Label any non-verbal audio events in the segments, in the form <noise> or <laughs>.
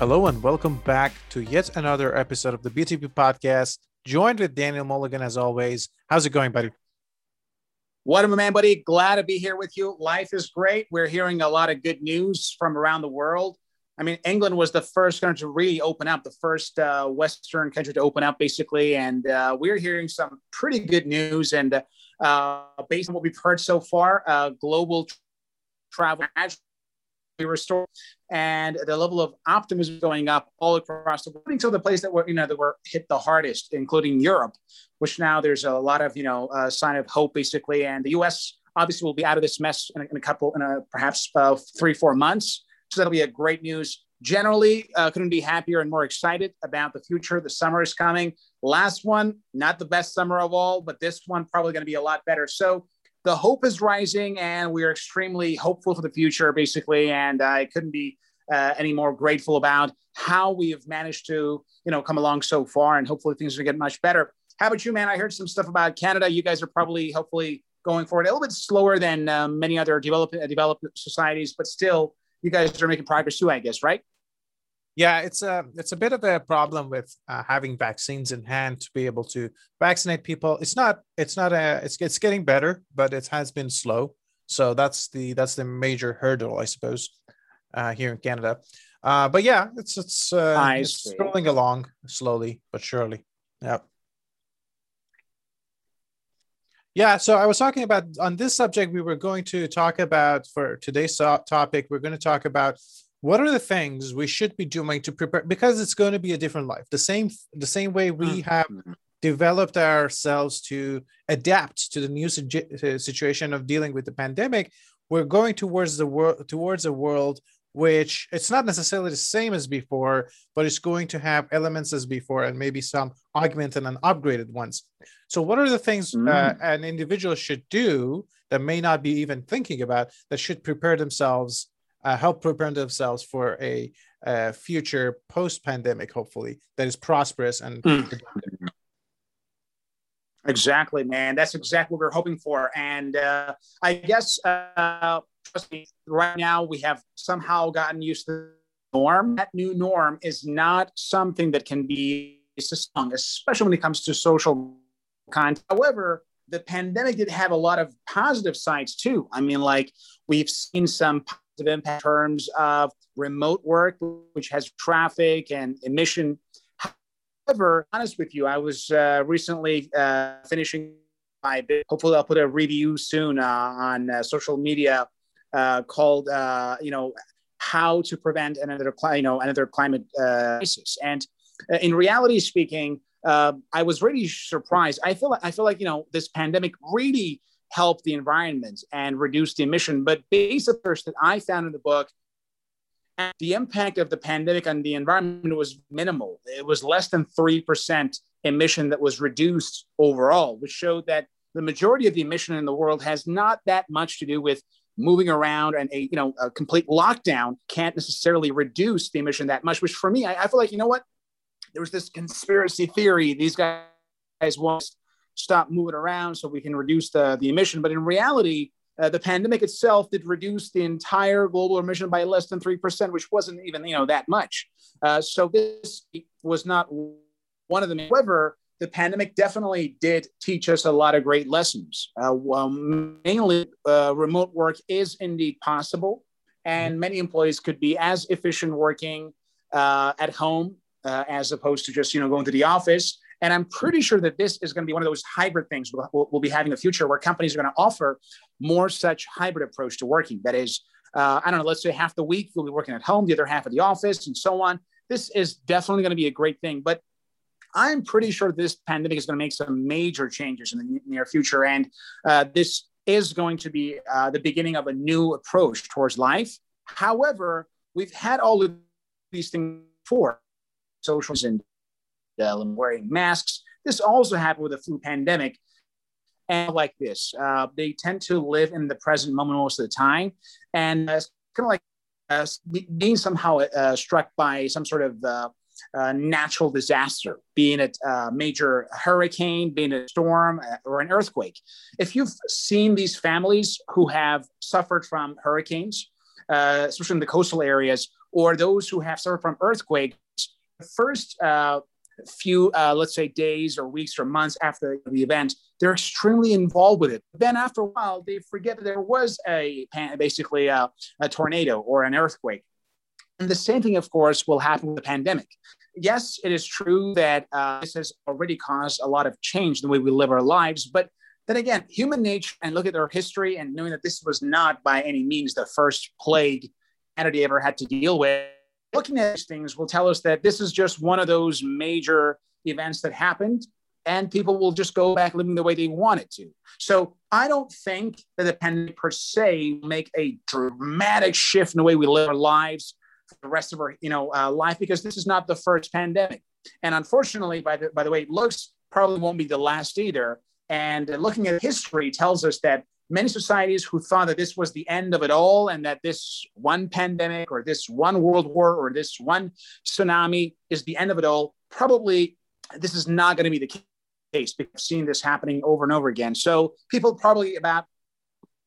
Hello and welcome back to yet another episode of the BTP podcast. Joined with Daniel Mulligan as always. How's it going, buddy? What I, man, buddy? Glad to be here with you. Life is great. We're hearing a lot of good news from around the world. I mean, England was the first country to really open up, the first uh, Western country to open up, basically. And uh, we're hearing some pretty good news. And uh, based on what we've heard so far, uh, global travel restored, and the level of optimism going up all across the world until the place that were you know that were hit the hardest, including Europe, which now there's a lot of you know uh, sign of hope basically, and the U.S. obviously will be out of this mess in a, in a couple in a perhaps uh, three four months, so that'll be a great news. Generally, uh, couldn't be happier and more excited about the future. The summer is coming. Last one, not the best summer of all, but this one probably going to be a lot better. So the hope is rising and we are extremely hopeful for the future, basically. And I couldn't be uh, any more grateful about how we have managed to, you know, come along so far. And hopefully things will get much better. How about you, man? I heard some stuff about Canada. You guys are probably, hopefully, going forward a little bit slower than uh, many other developed developed societies, but still, you guys are making progress too, I guess, right? Yeah, it's a it's a bit of a problem with uh, having vaccines in hand to be able to vaccinate people. It's not it's not a it's it's getting better, but it has been slow. So that's the that's the major hurdle, I suppose, uh, here in Canada. Uh, but yeah, it's it's, uh, it's scrolling along slowly but surely. Yeah. Yeah, so I was talking about on this subject, we were going to talk about for today's topic, we're going to talk about what are the things we should be doing to prepare because it's going to be a different life the same the same way we mm-hmm. have developed ourselves to adapt to the new uh, situation of dealing with the pandemic we're going towards the world towards a world which it's not necessarily the same as before but it's going to have elements as before and maybe some augmented and upgraded ones so what are the things mm. uh, an individual should do that may not be even thinking about that should prepare themselves uh, help prepare themselves for a, a future post-pandemic, hopefully that is prosperous and. Mm. Exactly, man. That's exactly what we're hoping for. And uh, I guess uh, me, right now we have somehow gotten used to the norm. That new norm is not something that can be sustained, especially when it comes to social content. However, the pandemic did have a lot of positive sides too. I mean, like we've seen some impact in terms of remote work, which has traffic and emission. However, honest with you, I was uh, recently uh, finishing my bit. Hopefully, I'll put a review soon uh, on uh, social media uh, called, uh, you know, how to prevent another, you know, another climate crisis. And in reality speaking, I was really surprised. I feel, I feel like you know, this pandemic really help the environment and reduce the emission. But basically, that I found in the book, the impact of the pandemic on the environment was minimal. It was less than 3% emission that was reduced overall, which showed that the majority of the emission in the world has not that much to do with moving around and a you know a complete lockdown can't necessarily reduce the emission that much which for me I, I feel like you know what there was this conspiracy theory these guys want stop moving around so we can reduce the, the emission. But in reality, uh, the pandemic itself did reduce the entire global emission by less than 3%, which wasn't even, you know, that much. Uh, so this was not one of them. However, the pandemic definitely did teach us a lot of great lessons. Uh, well, mainly, uh, remote work is indeed possible, and many employees could be as efficient working uh, at home uh, as opposed to just you know going to the office. And I'm pretty sure that this is going to be one of those hybrid things we'll, we'll be having in the future where companies are going to offer more such hybrid approach to working. That is, uh, I don't know, let's say half the week you'll be working at home, the other half at the office, and so on. This is definitely going to be a great thing. But I'm pretty sure this pandemic is going to make some major changes in the near future. And uh, this is going to be uh, the beginning of a new approach towards life. However, we've had all of these things before, social and uh, wearing masks. This also happened with the flu pandemic. And like this, uh, they tend to live in the present moment most of the time. And uh, it's kind of like uh, being somehow uh, struck by some sort of uh, uh, natural disaster, being a major hurricane, being a storm, or an earthquake. If you've seen these families who have suffered from hurricanes, especially in the coastal areas, or those who have suffered from earthquakes, the first uh, few, uh, let's say, days or weeks or months after the event, they're extremely involved with it. Then after a while, they forget that there was a basically a, a tornado or an earthquake. And the same thing, of course, will happen with the pandemic. Yes, it is true that uh, this has already caused a lot of change in the way we live our lives, but then again, human nature and look at our history and knowing that this was not by any means the first plague humanity ever had to deal with, looking at these things will tell us that this is just one of those major events that happened and people will just go back living the way they wanted to. So I don't think that the pandemic per se make a dramatic shift in the way we live our lives for the rest of our you know uh, life because this is not the first pandemic, and unfortunately, by the by the way it looks, probably won't be the last either. And looking at history tells us that many societies who thought that this was the end of it all and that this one pandemic or this one world war or this one tsunami is the end of it all, probably this is not going to be the case. We've seen this happening over and over again. So people probably about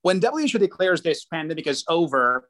when WHO declares this pandemic is over,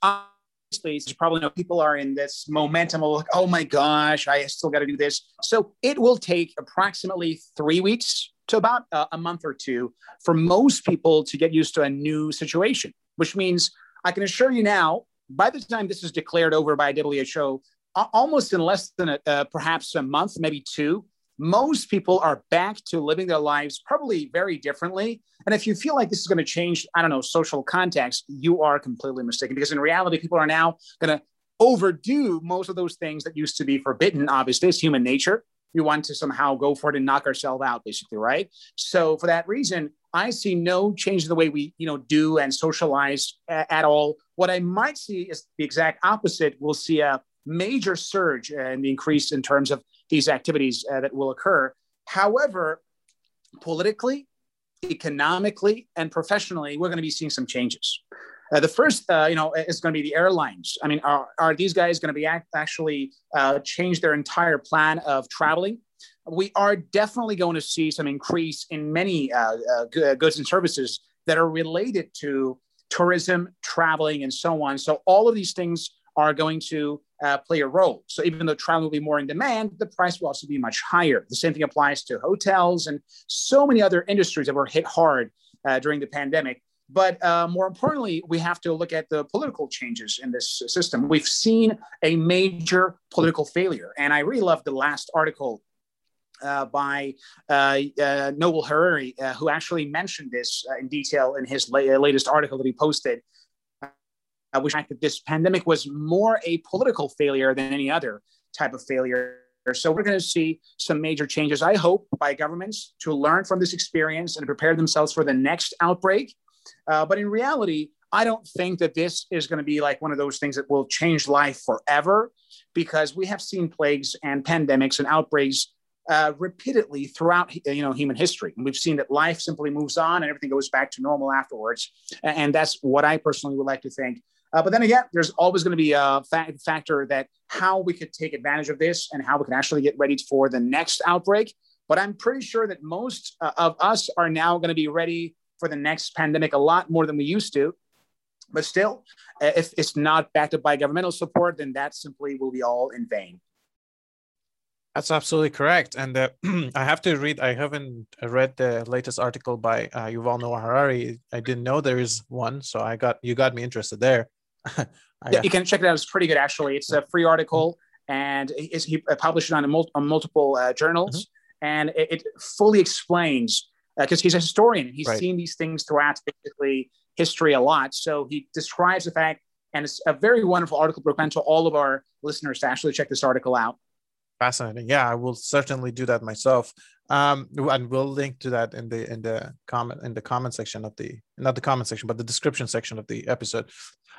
obviously, you probably know people are in this momentum of like, oh my gosh, I still got to do this. So it will take approximately three weeks to about a, a month or two for most people to get used to a new situation, which means I can assure you now, by the time this is declared over by WHO, almost in less than a, uh, perhaps a month, maybe two, most people are back to living their lives probably very differently. And if you feel like this is going to change, I don't know, social context, you are completely mistaken because in reality, people are now going to overdo most of those things that used to be forbidden. Obviously, it's human nature we want to somehow go for it and knock ourselves out, basically, right? So for that reason, I see no change in the way we, you know, do and socialize a- at all. What I might see is the exact opposite. We'll see a major surge and increase in terms of these activities uh, that will occur. However, politically, economically, and professionally, we're going to be seeing some changes. Uh, the first, uh, you know, is going to be the airlines. I mean, are, are these guys going to be act- actually uh, change their entire plan of traveling? We are definitely going to see some increase in many uh, uh, goods and services that are related to tourism, traveling, and so on. So all of these things are going to uh, play a role. So even though travel will be more in demand, the price will also be much higher. The same thing applies to hotels and so many other industries that were hit hard uh, during the pandemic. But uh, more importantly, we have to look at the political changes in this system. We've seen a major political failure. And I really love the last article uh, by uh, uh, Noble Harari, uh, who actually mentioned this uh, in detail in his la- latest article that he posted, uh, which that this pandemic was more a political failure than any other type of failure. So we're going to see some major changes, I hope, by governments to learn from this experience and prepare themselves for the next outbreak uh, but in reality, I don't think that this is going to be like one of those things that will change life forever because we have seen plagues and pandemics and outbreaks uh, repeatedly throughout you know human history. And we've seen that life simply moves on and everything goes back to normal afterwards. And that's what i personally would like to think. Uh, but then again there's always going to be a fa- factor that how we could take advantage of this and how we can actually get ready for the next outbreak. But i'm pretty sure that most uh, of us are now going to be ready for the next pandemic a lot more than we used to. But still, uh, if it's not backed up by governmental support, then that simply will be all in vain. That's absolutely correct. And uh, <clears throat> I have to read, I haven't read the latest article by uh, Yuval Noah Harari. I didn't know there is one. So I got, you got me interested there. <laughs> yeah, you can check it out. It's pretty good, actually. It's a free article and he published it on, mul- on multiple uh, journals. Mm-hmm. And it, it, fully explains because uh, he's a historian and he's right. seen these things throughout basically history a lot. So he describes the fact, and it's a very wonderful article. Recommend to all of our listeners to actually check this article out. Fascinating. Yeah, I will certainly do that myself. Um, and we'll link to that in the in the comment in the comment section of the not the comment section, but the description section of the episode.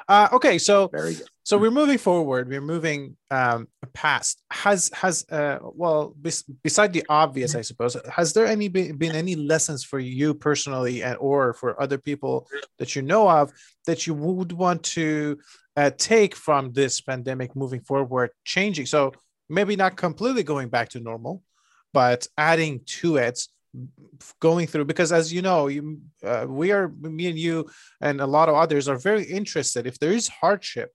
Uh, okay, so very good. So we're moving forward. We're moving um, past. Has has uh, well, bes- beside the obvious, I suppose, has there any been, been any lessons for you personally, and or for other people that you know of that you would want to uh, take from this pandemic moving forward, changing? So maybe not completely going back to normal, but adding to it going through because as you know you uh, we are me and you and a lot of others are very interested. If there is hardship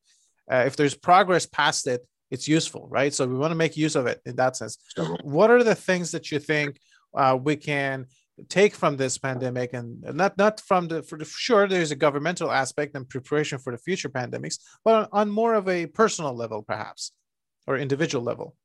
uh, if there's progress past it it's useful right? So we want to make use of it in that sense. What are the things that you think uh, we can take from this pandemic and not not from the for the sure there's a governmental aspect and preparation for the future pandemics but on, on more of a personal level perhaps or individual level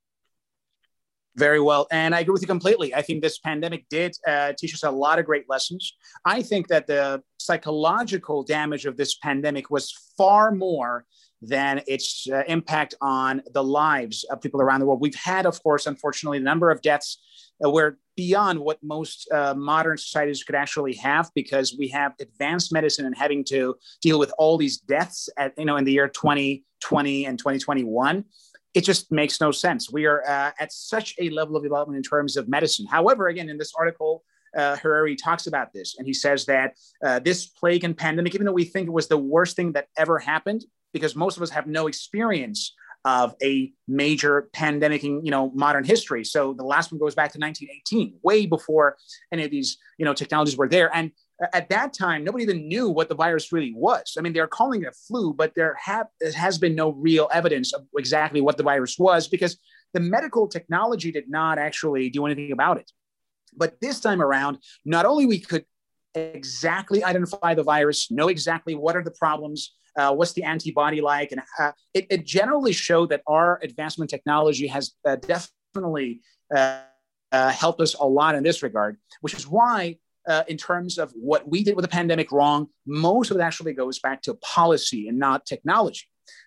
very well. And I agree with you completely. I think this pandemic did uh, teach us a lot of great lessons. I think that the psychological damage of this pandemic was far more than its uh, impact on the lives of people around the world. We've had, of course, unfortunately, a number of deaths uh, were beyond what most uh, modern societies could actually have because we have advanced medicine and having to deal with all these deaths at, you know, in the year 2020 and 2021 it just makes no sense. We are uh, at such a level of development in terms of medicine. However, again, in this article, uh, Harari talks about this, and he says that uh, this plague and pandemic, even though we think it was the worst thing that ever happened, because most of us have no experience of a major pandemic in you know modern history. So the last one goes back to 1918, way before any of these you know technologies were there. And at that time, nobody even knew what the virus really was. I mean, they're calling it a flu, but there have has been no real evidence of exactly what the virus was because the medical technology did not actually do anything about it. But this time around, not only we could exactly identify the virus, know exactly what are the problems, uh, what's the antibody like, and uh, it, it, generally showed that our advancement technology has uh, definitely uh, uh, helped us a lot in this regard, which is why uh, in terms of what we did with the pandemic wrong, most of it actually goes back to policy and not technology.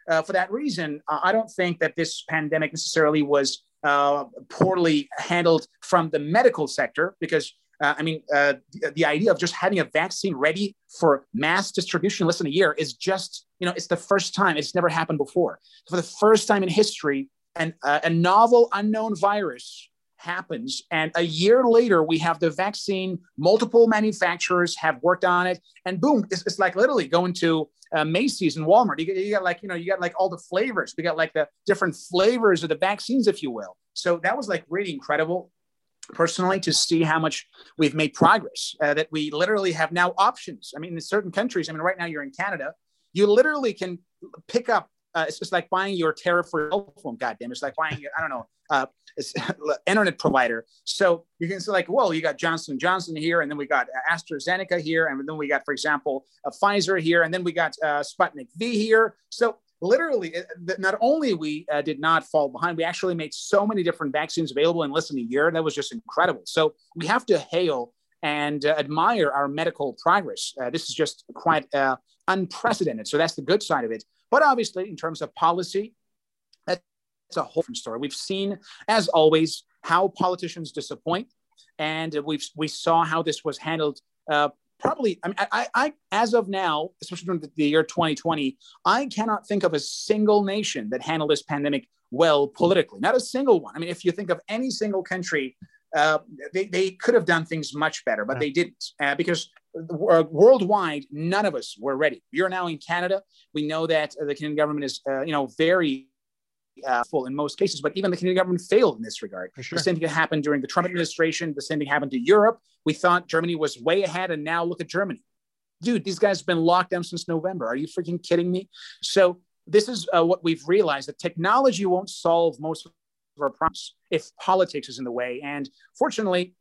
Uh, for that reason, uh, I don't think that this pandemic necessarily was uh, poorly handled from the medical sector because. Uh, I mean, uh, the, the, idea of just having a vaccine ready for mass distribution in less than a year is just, you know, it's the first time. It's never happened before. For the first time in history, an, a novel unknown virus happens. And a year later, we have the vaccine. Multiple manufacturers have worked on it, and boom, it's, it's like literally going to uh, Macy's and Walmart. You get, you got like you know you got like all the flavors. We got like the different flavors of the vaccines, if you will. So that was like really incredible. Personally, to see how much we've made progress, uh, that we literally have now options. I mean, in certain countries, I mean, right now you're in Canada, you literally can pick up uh, it's just like buying your tariff for your phone. Goddamn, it's like buying I don't know, uh, <laughs> internet provider. So you can say like, well, you got Johnson Johnson here, and then we got AstraZeneca here, and then we got, for example, uh, Pfizer here, and then we got uh, Sputnik V here. So literally, not only we uh, did not fall behind, we actually made so many different vaccines available in less than a year. That was just incredible. So we have to hail and uh, admire our medical progress. Uh, this is just quite uh, unprecedented. So that's the good side of it. But obviously, in terms of policy, that's a whole different story. We've seen, as always, how politicians disappoint, and we've we saw how this was handled. Uh, probably, I mean, I, I, as of now, especially during the, the year 2020, I cannot think of a single nation that handled this pandemic well politically. Not a single one. I mean, if you think of any single country uh, they, they could have done things much better, but they didn't uh, because worldwide, none of us were ready. You're now in Canada. We know that the Canadian government is, uh, you know, very uh, full in most cases, but even the Canadian government failed in this regard. Sure. The same thing happened during the Trump administration. The same thing happened to Europe. We thought Germany was way ahead, and now look at Germany. Dude, these guys have been locked down since November. Are you freaking kidding me? So this is uh, what we've realized that technology won't solve most of our problems if politics is in the way. And fortunately,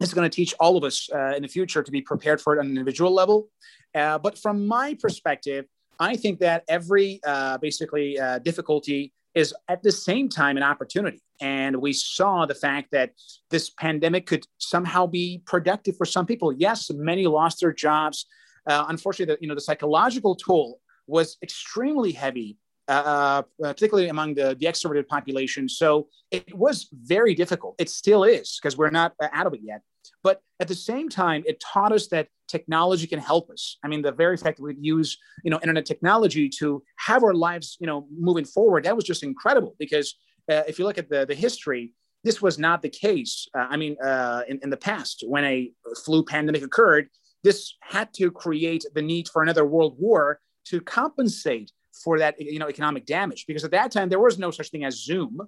is going to teach all of us uh, in the future to be prepared for it on an individual level. Uh, but from my perspective, I think that every uh, basically uh, difficulty is at the same time an opportunity. And we saw the fact that this pandemic could somehow be productive for some people. Yes, many lost their jobs. Uh, unfortunately, the, you know, the psychological toll was extremely heavy uh, particularly among the, the extroverted population. So it was very difficult. It still is because we're not out of it yet. But at the same time, it taught us that technology can help us. I mean, the very fact that we use, you know, internet technology to have our lives, you know, moving forward, that was just incredible. Because uh, if you look at the, the history, this was not the case. Uh, I mean, uh, in, in the past, when a flu pandemic occurred, this had to create the need for another world war to compensate for that you know economic damage because at that time there was no such thing as Zoom.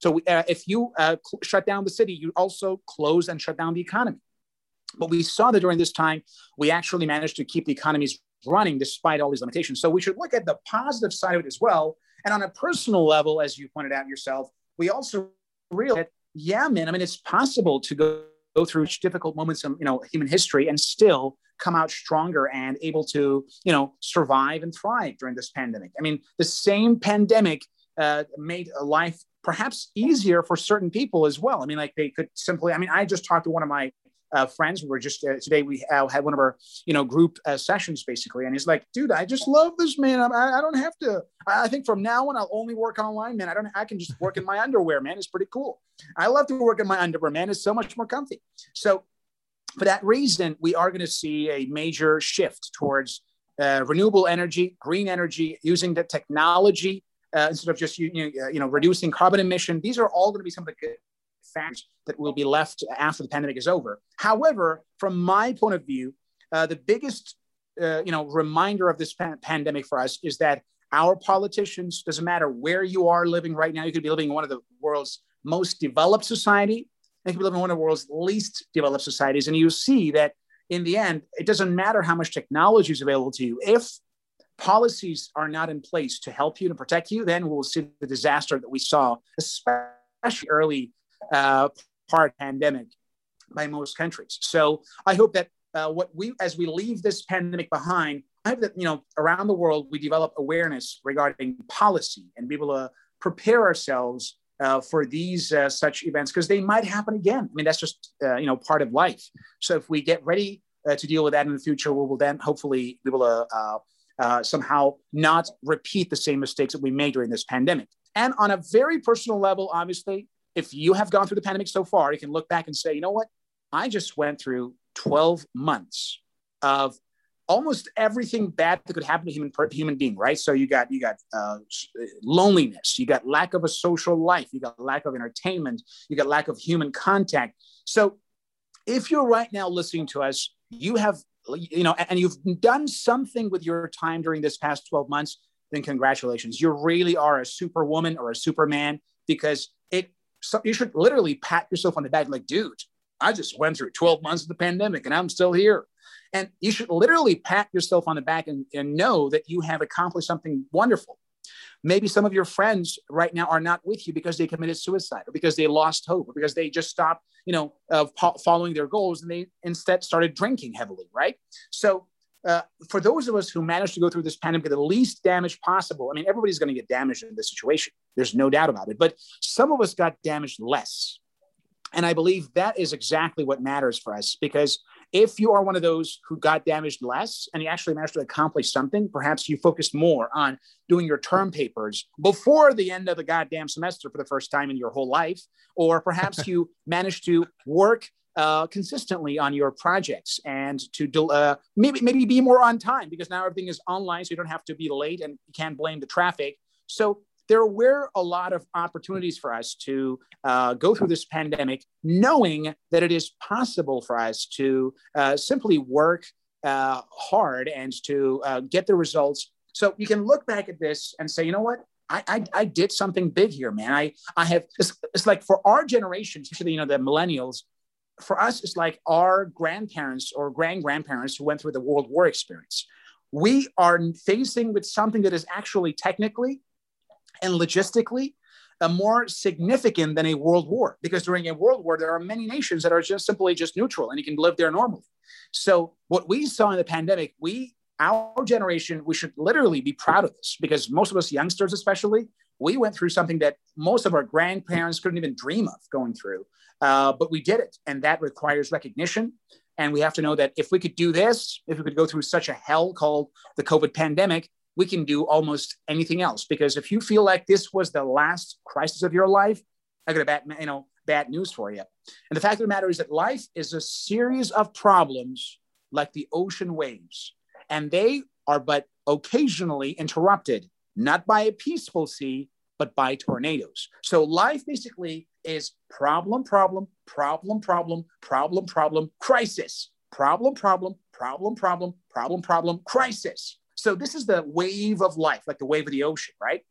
So uh, if you uh, cl- shut down the city, you also close and shut down the economy. But we saw that during this time, we actually managed to keep the economies running despite all these limitations. So we should look at the positive side of it as well. And on a personal level, as you pointed out yourself, we also realize, yeah, man, I mean, it's possible to go, go through difficult moments in you know human history and still come out stronger and able to you know survive and thrive during this pandemic. I mean, the same pandemic uh, made life perhaps easier for certain people as well. I mean, like they could simply. I mean, I just talked to one of my uh, friends. We were just uh, today we uh, had one of our you know group uh, sessions basically, and he's like, "Dude, I just love this man. I, I don't have to. I think from now on I'll only work online, man. I don't. I can just work in my underwear, man. It's pretty cool. I love to work in my underwear, man. It's so much more comfy. So for that reason, we are going to see a major shift towards uh, renewable energy, green energy, using the technology uh, instead of just you, know, you know reducing carbon emission. These are all going to be some of the facts that will be left after the pandemic is over. However, from my point of view, uh, the biggest uh, you know reminder of this pa- pandemic for us is that our politicians doesn't matter where you are living right now. You could be living in one of the world's most developed society. And you could be living in one of the world's least developed societies, and you see that in the end, it doesn't matter how much technology is available to you. If policies are not in place to help you and protect you, then we'll see the disaster that we saw, especially early uh, part pandemic by most countries. So I hope that uh, what we, as we leave this pandemic behind, I hope that you know around the world we develop awareness regarding policy and be able to prepare ourselves uh, for these uh, such events because they might happen again. I mean that's just uh, you know part of life. So if we get ready uh, to deal with that in the future, we will then hopefully be able to uh, somehow not repeat the same mistakes that we made during this pandemic. And on a very personal level, obviously, if you have gone through the pandemic so far, you can look back and say, you know what? I just went through 12 months of almost everything bad that could happen to human human being, right? So you got you got uh, loneliness, you got lack of a social life, you got lack of entertainment, you got lack of human contact. So if you're right now listening to us, you have you know, and you've done something with your time during this past 12 months, then congratulations. You really are a superwoman or a superman because it so you should literally pat yourself on the back like, dude, I just went through 12 months of the pandemic and I'm still here. And you should literally pat yourself on the back and, and know that you have accomplished something wonderful. Maybe some of your friends right now are not with you because they committed suicide or because they lost hope or because they just stopped, you know, uh, following their goals and they instead started drinking heavily, right? So uh, for those of us who managed to go through this pandemic the least damage possible, I mean, everybody's going to get damaged in this situation. There's no doubt about it. But some of us got damaged less. And I believe that is exactly what matters for us because if you are one of those who got damaged less and you actually managed to accomplish something, perhaps you focused more on doing your term papers before the end of the goddamn semester for the first time in your whole life, or perhaps <laughs> you managed to work uh, consistently on your projects and to uh, maybe maybe be more on time because now everything is online, so you don't have to be late and you can't blame the traffic. So there were a lot of opportunities for us to uh, go through this pandemic, knowing that it is possible for us to uh, simply work uh, hard and to uh, get the results. So you can look back at this and say, you know what? I, I, I did something big here, man. I, I have, it's, it's like for our generation, especially, you know, the millennials, for us, it's like our grandparents or grand grandparents who went through the World War experience. We are facing with something that is actually technically and logistically uh, more significant than a world war because during a world war there are many nations that are just simply just neutral and you can live there normally. So what we saw in the pandemic we our generation we should literally be proud of this because most of us youngsters especially we went through something that most of our grandparents couldn't even dream of going through uh, but we did it and that requires recognition. And we have to know that if we could do this if we could go through such a hell called the covid pandemic we can do almost anything else. Because if you feel like this was the last crisis of your life, I got a bad, you know, bad news for you. And the fact of the matter is that life is a series of problems like the ocean waves, and they are but occasionally interrupted, not by a peaceful sea, but by tornadoes. So life basically is problem, problem, problem, problem, problem, problem, crisis, problem, problem, problem, problem, problem, problem, crisis. So this is the wave of life, like the wave of the ocean, right?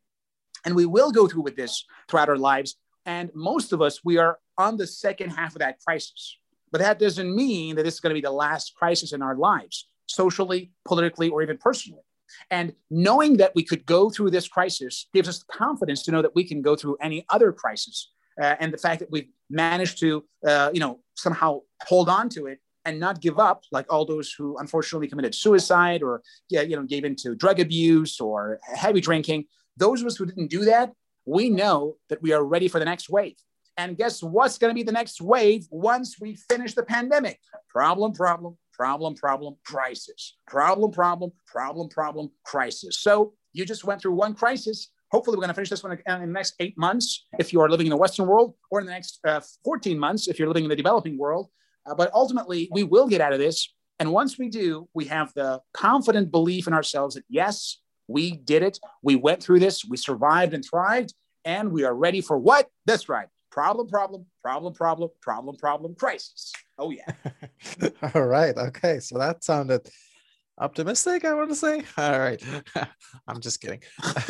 And we will go through with this throughout our lives. And most of us, we are on the second half of that crisis. But that doesn't mean that this is going to be the last crisis in our lives, socially, politically, or even personally. And knowing that we could go through this crisis gives us the confidence to know that we can go through any other crisis. Uh, and the fact that we've managed to, uh, you know, somehow hold on to it and not give up, like all those who unfortunately committed suicide or, you know, gave into drug abuse or heavy drinking. Those of us who didn't do that, we know that we are ready for the next wave. And guess what's going to be the next wave once we finish the pandemic? Problem, problem, problem, problem, crisis. Problem, problem, problem, problem, crisis. So you just went through one crisis. Hopefully, we're going to finish this one in the next eight months if you are living in the Western world, or in the next uh, 14 months if you're living in the developing world. Uh, but ultimately, we will get out of this. And once we do, we have the confident belief in ourselves that yes, we did it. We went through this. We survived and thrived. And we are ready for what? That's right problem, problem, problem, problem, problem, problem, crisis. Oh, yeah. <laughs> All right. Okay. So that sounded optimistic, I want to say. All right. <laughs> I'm just kidding. <laughs>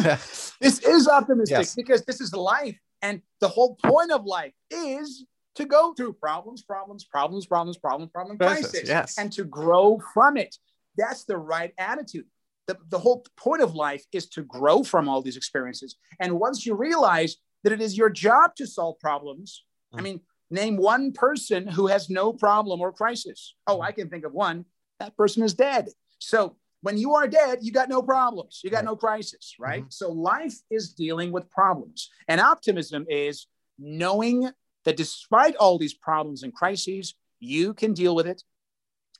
this is optimistic yes. because this is life. And the whole point of life is to go through problems, problems, problems, problems, problems, problem, crisis, yes. and to grow from it. That's the right attitude. The, the whole point of life is to grow from all these experiences. And once you realize that it is your job to solve problems. Mm. I mean, name one person who has no problem or crisis. Oh, mm. I can think of one. That person is dead. So when you are dead, you got no problems, you got right. no crisis, right? Mm-hmm. So life is dealing with problems. And optimism is knowing that despite all these problems and crises, you can deal with it,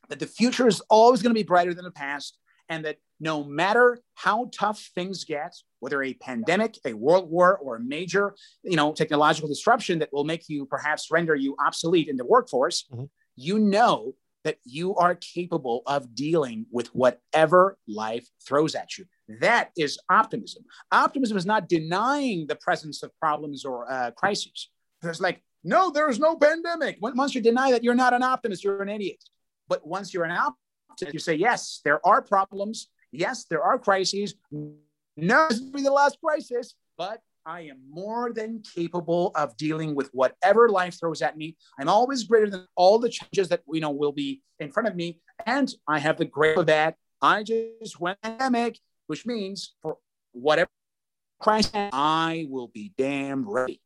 that the future is always going to be brighter than the past, and that no matter how tough things get, whether a pandemic, a world war, or a major, you know, technological disruption that will make you perhaps render you obsolete in the workforce, mm-hmm. you know that you are capable of dealing with whatever life throws at you. That is optimism. Optimism is not denying the presence of problems or uh, crises. There's like, no, there's no pandemic. Once you deny that, you're not an optimist, you're an idiot. But once you're an optimist, you say, yes, there are problems. Yes, there are crises. No, this will be the last crisis, but I am more than capable of dealing with whatever life throws at me. I'm always greater than all the challenges that you know will be in front of me, and I have the grace of that. I just went pandemic, which means for whatever crisis, I will be damn ready.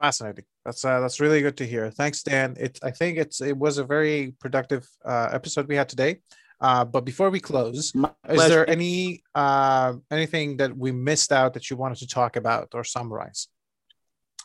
Fascinating. That's uh, that's really good to hear. Thanks, Dan. It I think it's it was a very productive uh, episode we had today. Uh, but before we close, is there any uh, anything that we missed out that you wanted to talk about or summarize?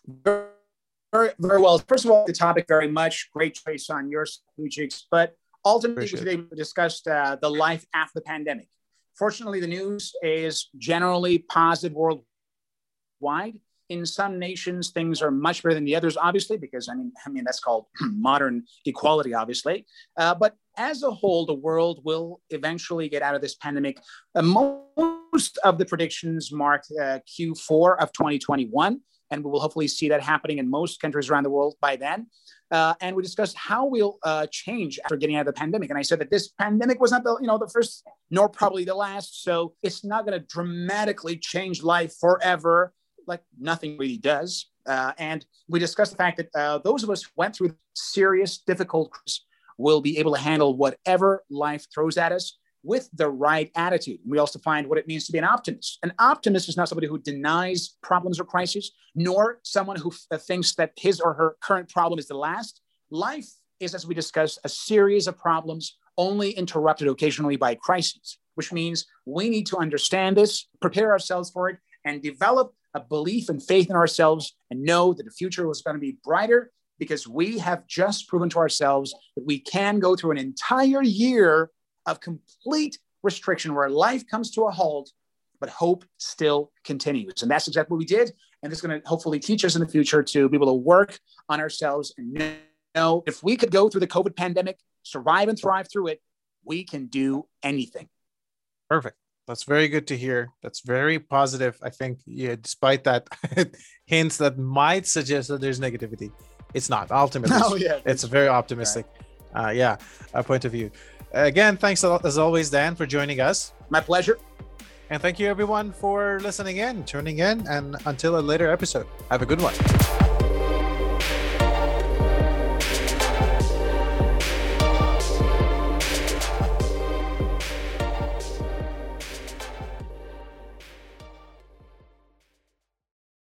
Very, very well. First of all, the topic very much great choice on your subjects, but ultimately Appreciate today we discussed uh, the life after the pandemic. Fortunately, the news is generally positive worldwide in some nations things are much better than the others obviously because i mean i mean that's called <clears throat> modern equality obviously. Uh, but as a whole the world will eventually get out of this pandemic. Uh, most of the predictions mark uh, q4 of 2021 and we will hopefully see that happening in most countries around the world by then. Uh, and we discussed how we'll uh, change after getting out of the pandemic. And I said that this pandemic was not the you know the first nor probably the last, so it's not going to dramatically change life forever like nothing really does. Uh, and we discussed the fact that uh, those of us who went through serious, difficulties will be able to handle whatever life throws at us with the right attitude. We also find what it means to be an optimist. An optimist is not somebody who denies problems or crises, nor someone who f- thinks that his or her current problem is the last. Life is, as we discussed, a series of problems only interrupted occasionally by crises, which means we need to understand this, prepare ourselves for it, and develop a belief and faith in ourselves and know that the future was going to be brighter because we have just proven to ourselves that we can go through an entire year of complete restriction where life comes to a halt, but hope still continues. And that's exactly what we did. And is going to hopefully teach us in the future to be able to work on ourselves and know if we could go through the COVID pandemic, survive and thrive through it, we can do anything. Perfect. That's very good to hear. That's very positive. I think, yeah, despite that <laughs> hints that might suggest that there's negativity, it's not. Ultimately, <laughs> oh, yeah. it's very optimistic. Right. Uh, yeah, a point of view. Again, thanks lot, as always, Dan, for joining us. My pleasure. And thank you, everyone, for listening in, tuning in, and until a later episode. Have a good one.